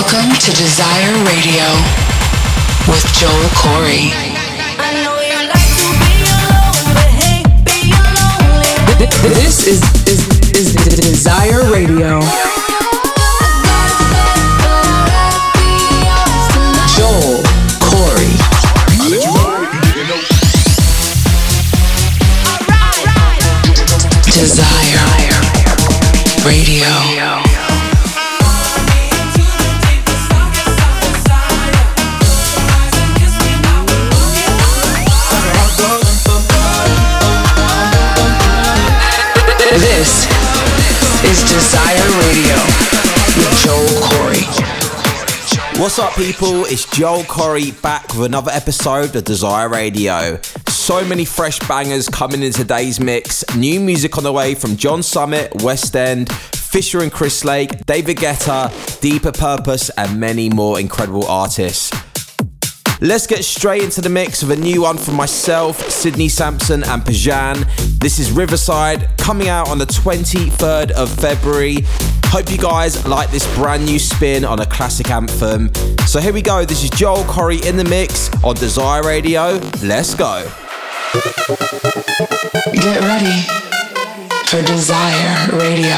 Welcome to Desire Radio with Joel Corry. This is, is, is Desire Radio. Joel Corry. Desire Radio. What's up, people? It's Joel Corry back with another episode of Desire Radio. So many fresh bangers coming in today's mix. New music on the way from John Summit, West End, Fisher and Chris Lake, David Guetta, Deeper Purpose, and many more incredible artists. Let's get straight into the mix with a new one from myself, Sidney Samson, and Pajan. This is Riverside coming out on the 23rd of February. Hope you guys like this brand new spin on a classic anthem. So here we go. This is Joel Corry in the mix on Desire Radio. Let's go. Get ready for Desire Radio.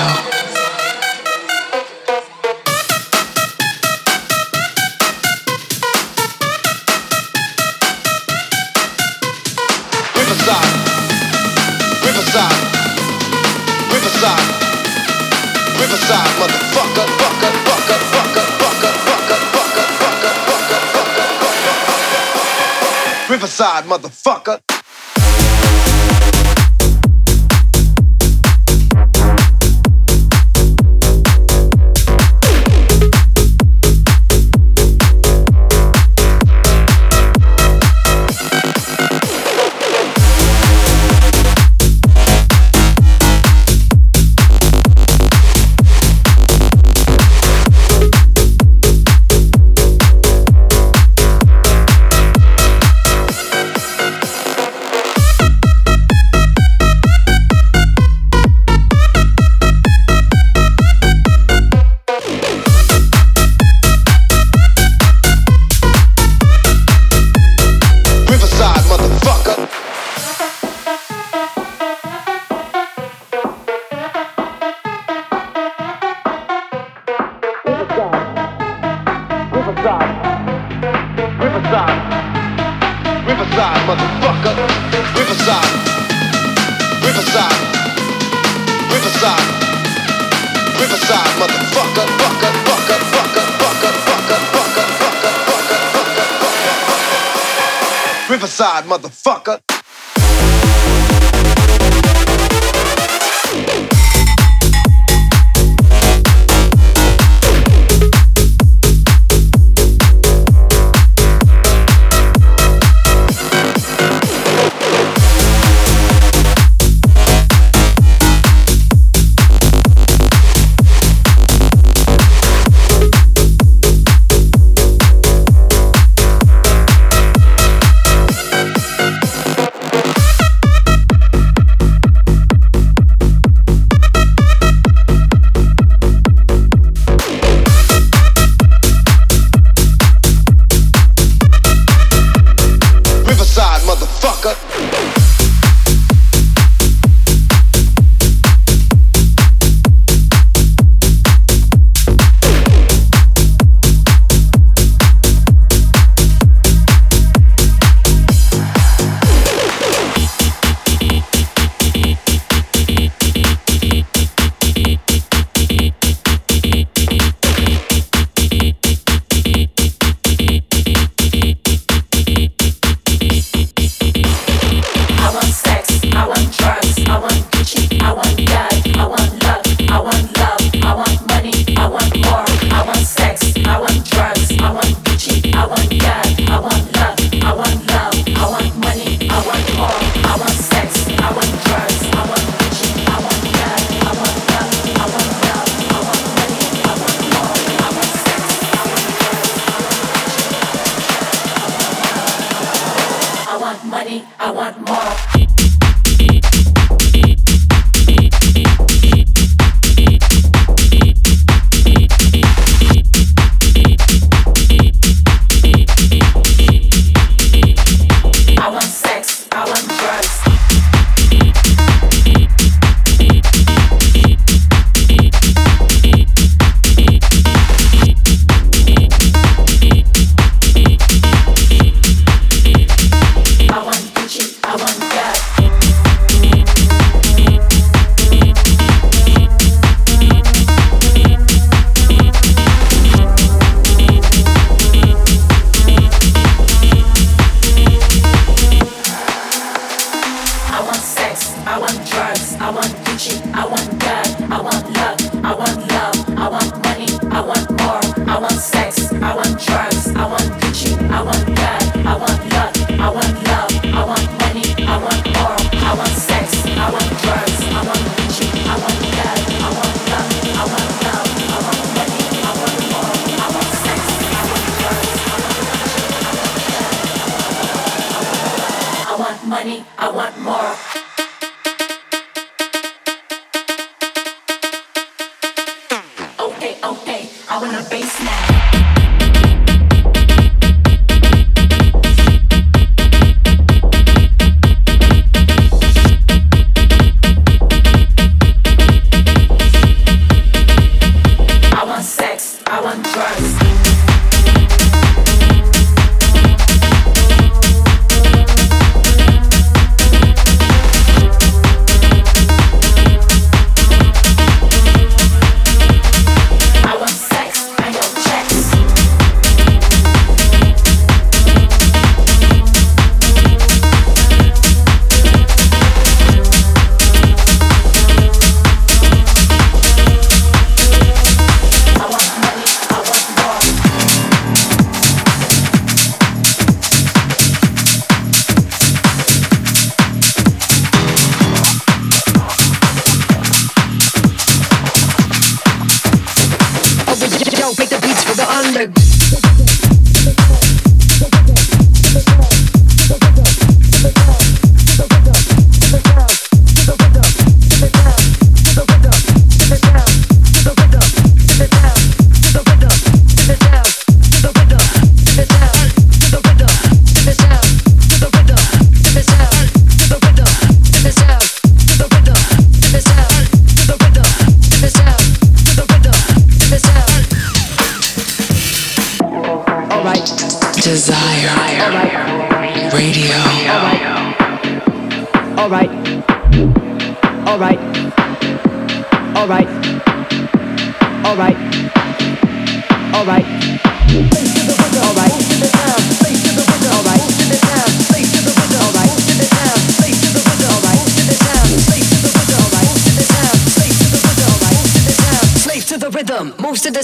Riverside, Riverside, Riverside, Riverside, motherfucker, fucker, fucker, fucker, fucker, fucker, fucker, fucker, fucker, fucker, Riverside, motherfucker. Riverside, side, motherfucker.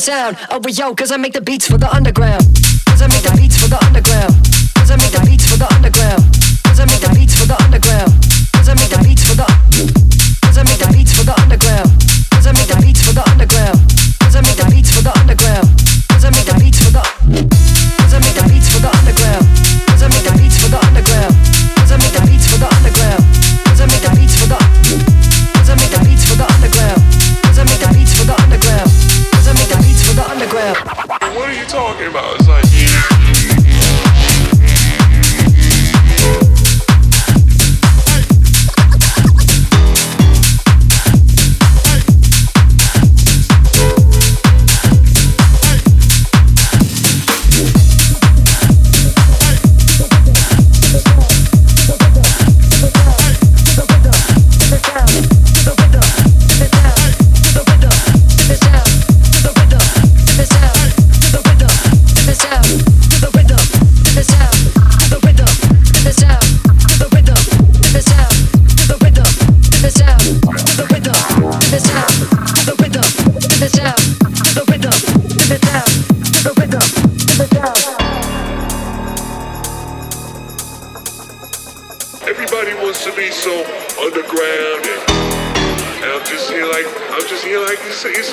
Sound. Oh, yo, cause I make the beats for the underground. Cause I make the beats for the underground. Cause I make the beats for the underground. Cause I make the beats for the underground.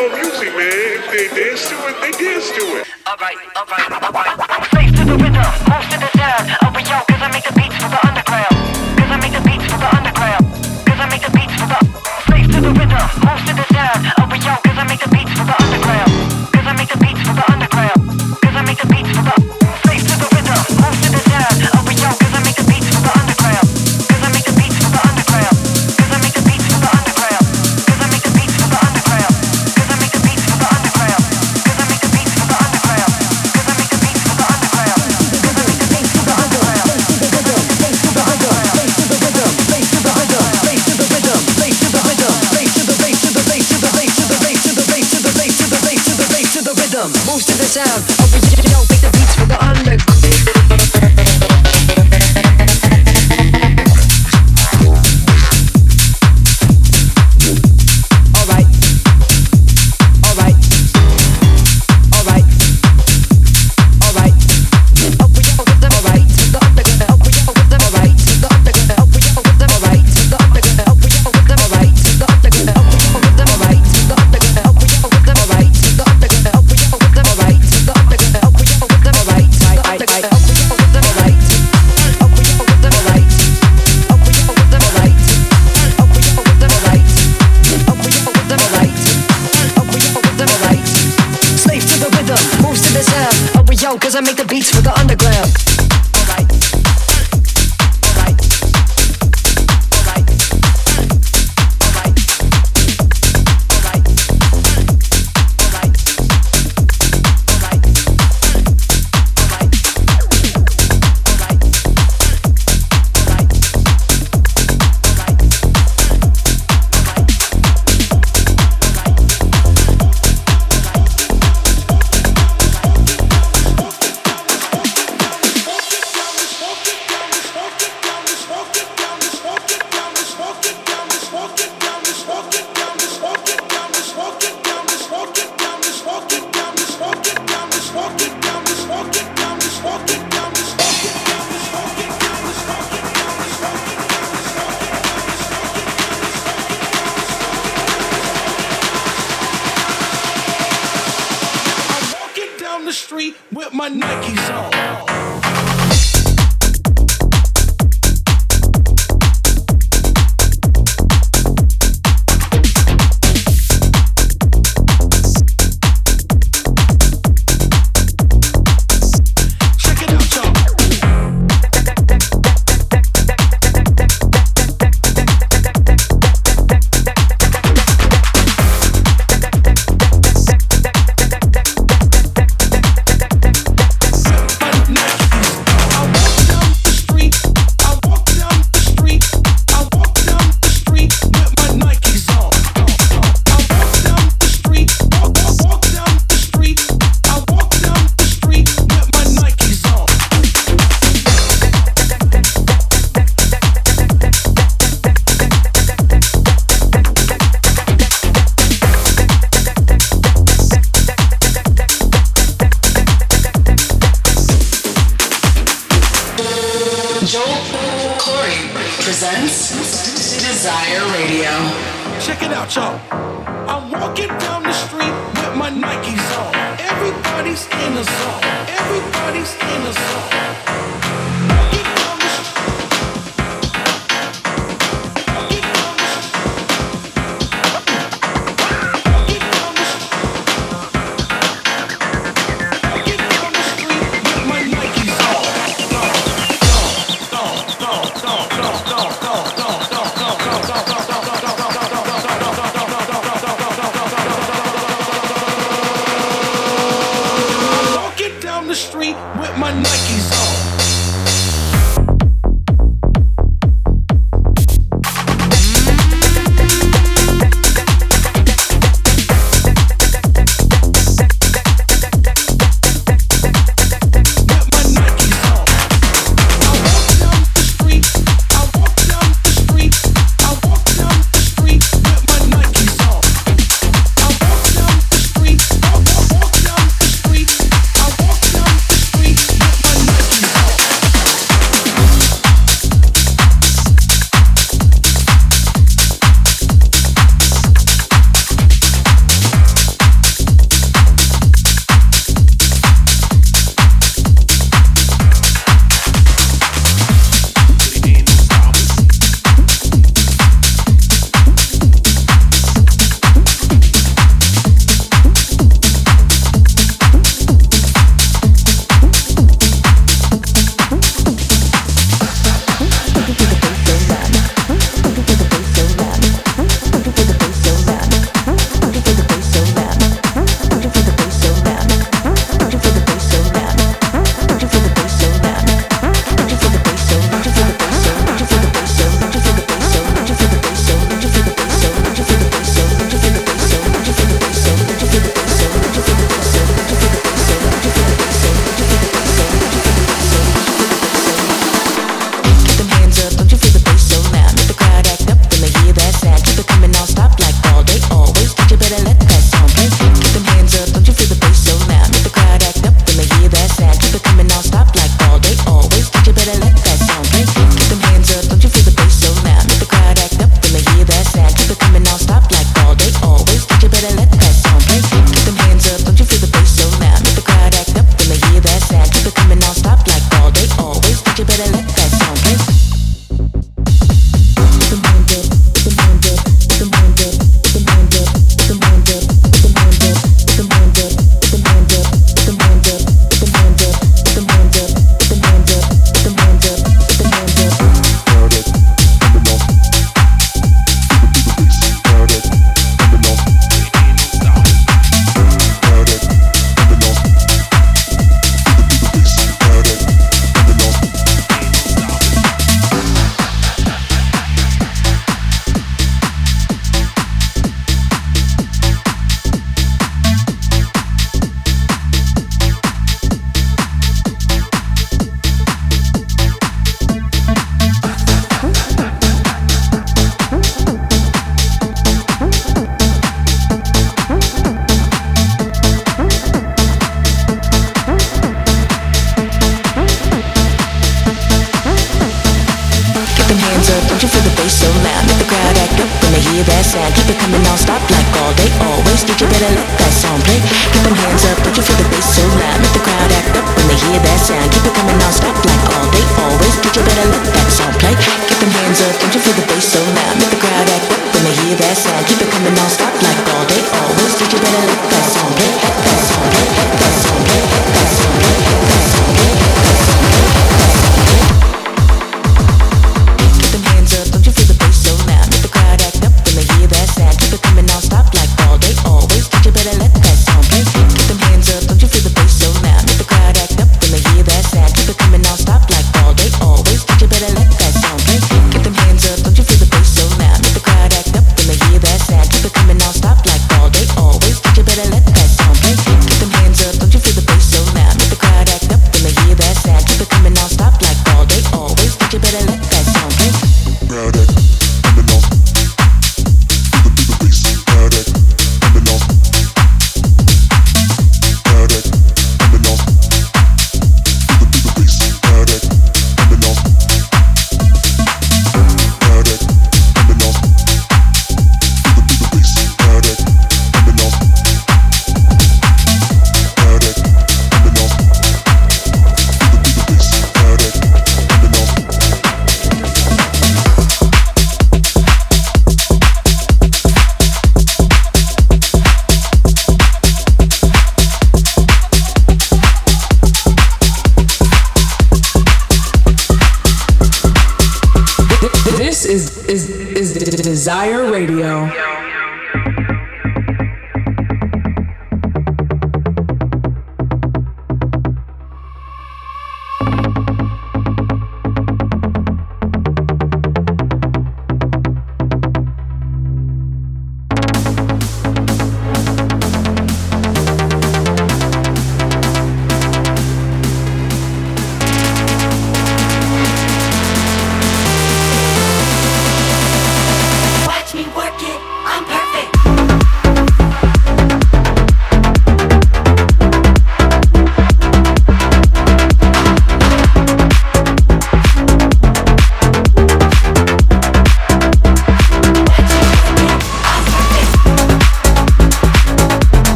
on music, man. If they dance to it, they dance to it. Alright, alright, alright. Face to the rhythm, most of the sound. Over y'all, cause I make the beats for the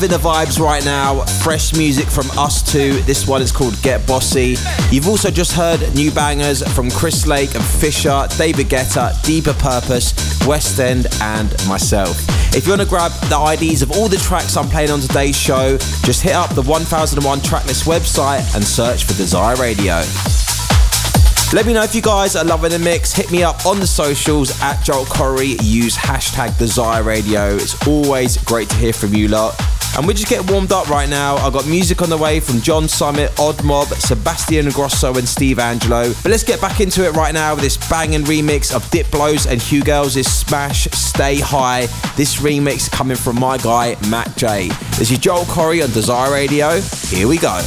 Loving the vibes right now. Fresh music from us two. This one is called Get Bossy. You've also just heard new bangers from Chris Lake and Fisher, David Guetta, Deeper Purpose, West End, and myself. If you want to grab the IDs of all the tracks I'm playing on today's show, just hit up the 1001 Tracklist website and search for Desire Radio. Let me know if you guys are loving the mix. Hit me up on the socials at Joel Corry. Use hashtag Desire Radio. It's always great to hear from you lot. And we just get warmed up right now. I've got music on the way from John Summit, Odd Mob, Sebastian Ingrosso, and Steve Angello. But let's get back into it right now with this banging remix of Diplo's and Hugel's Smash Stay High. This remix coming from my guy, MAKJ. This is Joel Corry on Desire Radio. Here we go.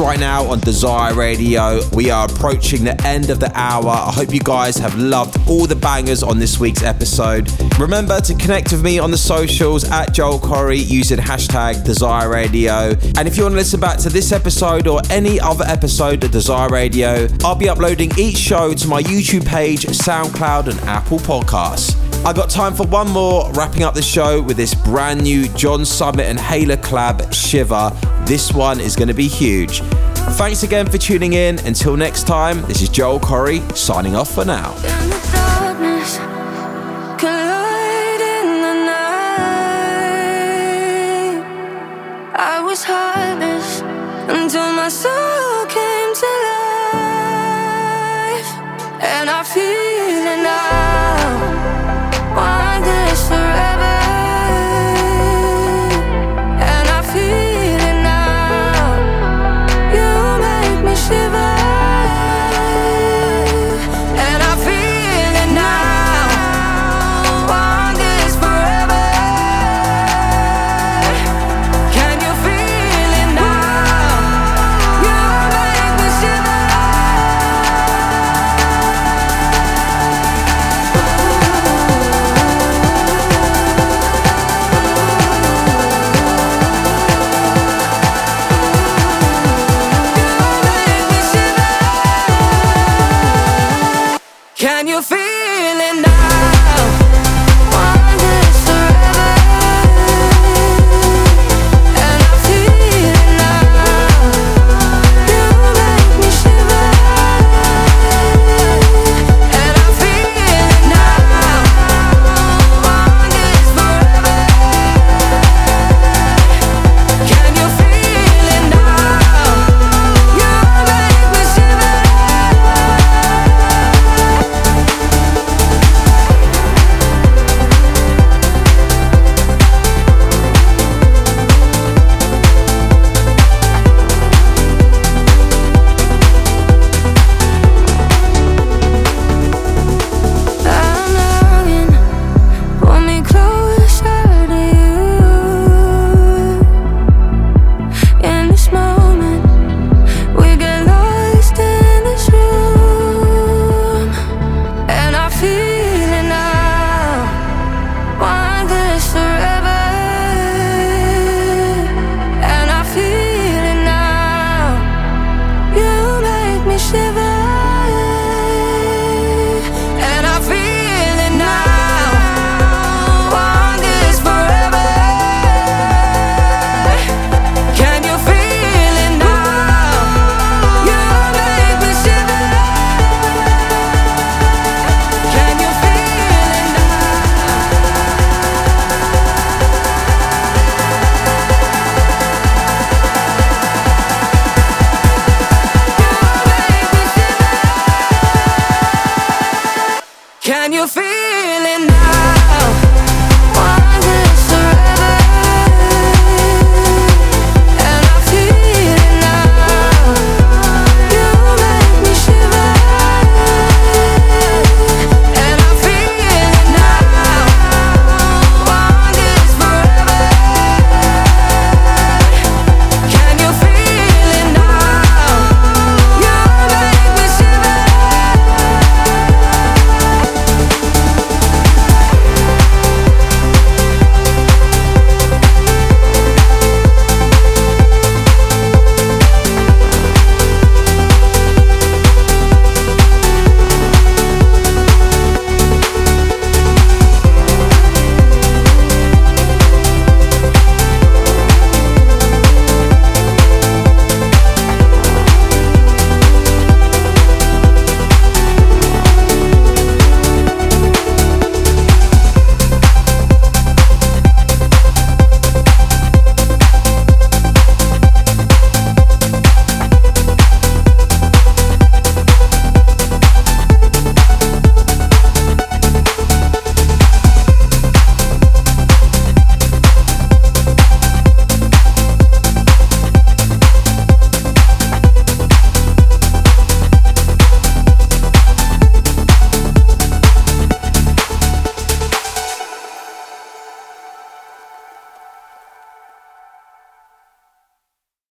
Right now on Desire Radio. We are approaching the end of the hour. I hope you guys have loved all the bangers on this week's episode. Remember to connect with me on the socials at Joel Corry using hashtag Desire Radio. And if you want to listen back to this episode or any other episode of Desire Radio, I'll be uploading each show to my YouTube page, SoundCloud, and Apple Podcasts. I got time for one more, wrapping up the show with this brand new John Summit and Hayla collab, Shiver. This one is going to be huge. Thanks again for tuning in. Until next time, this is Joel Corry signing off for now.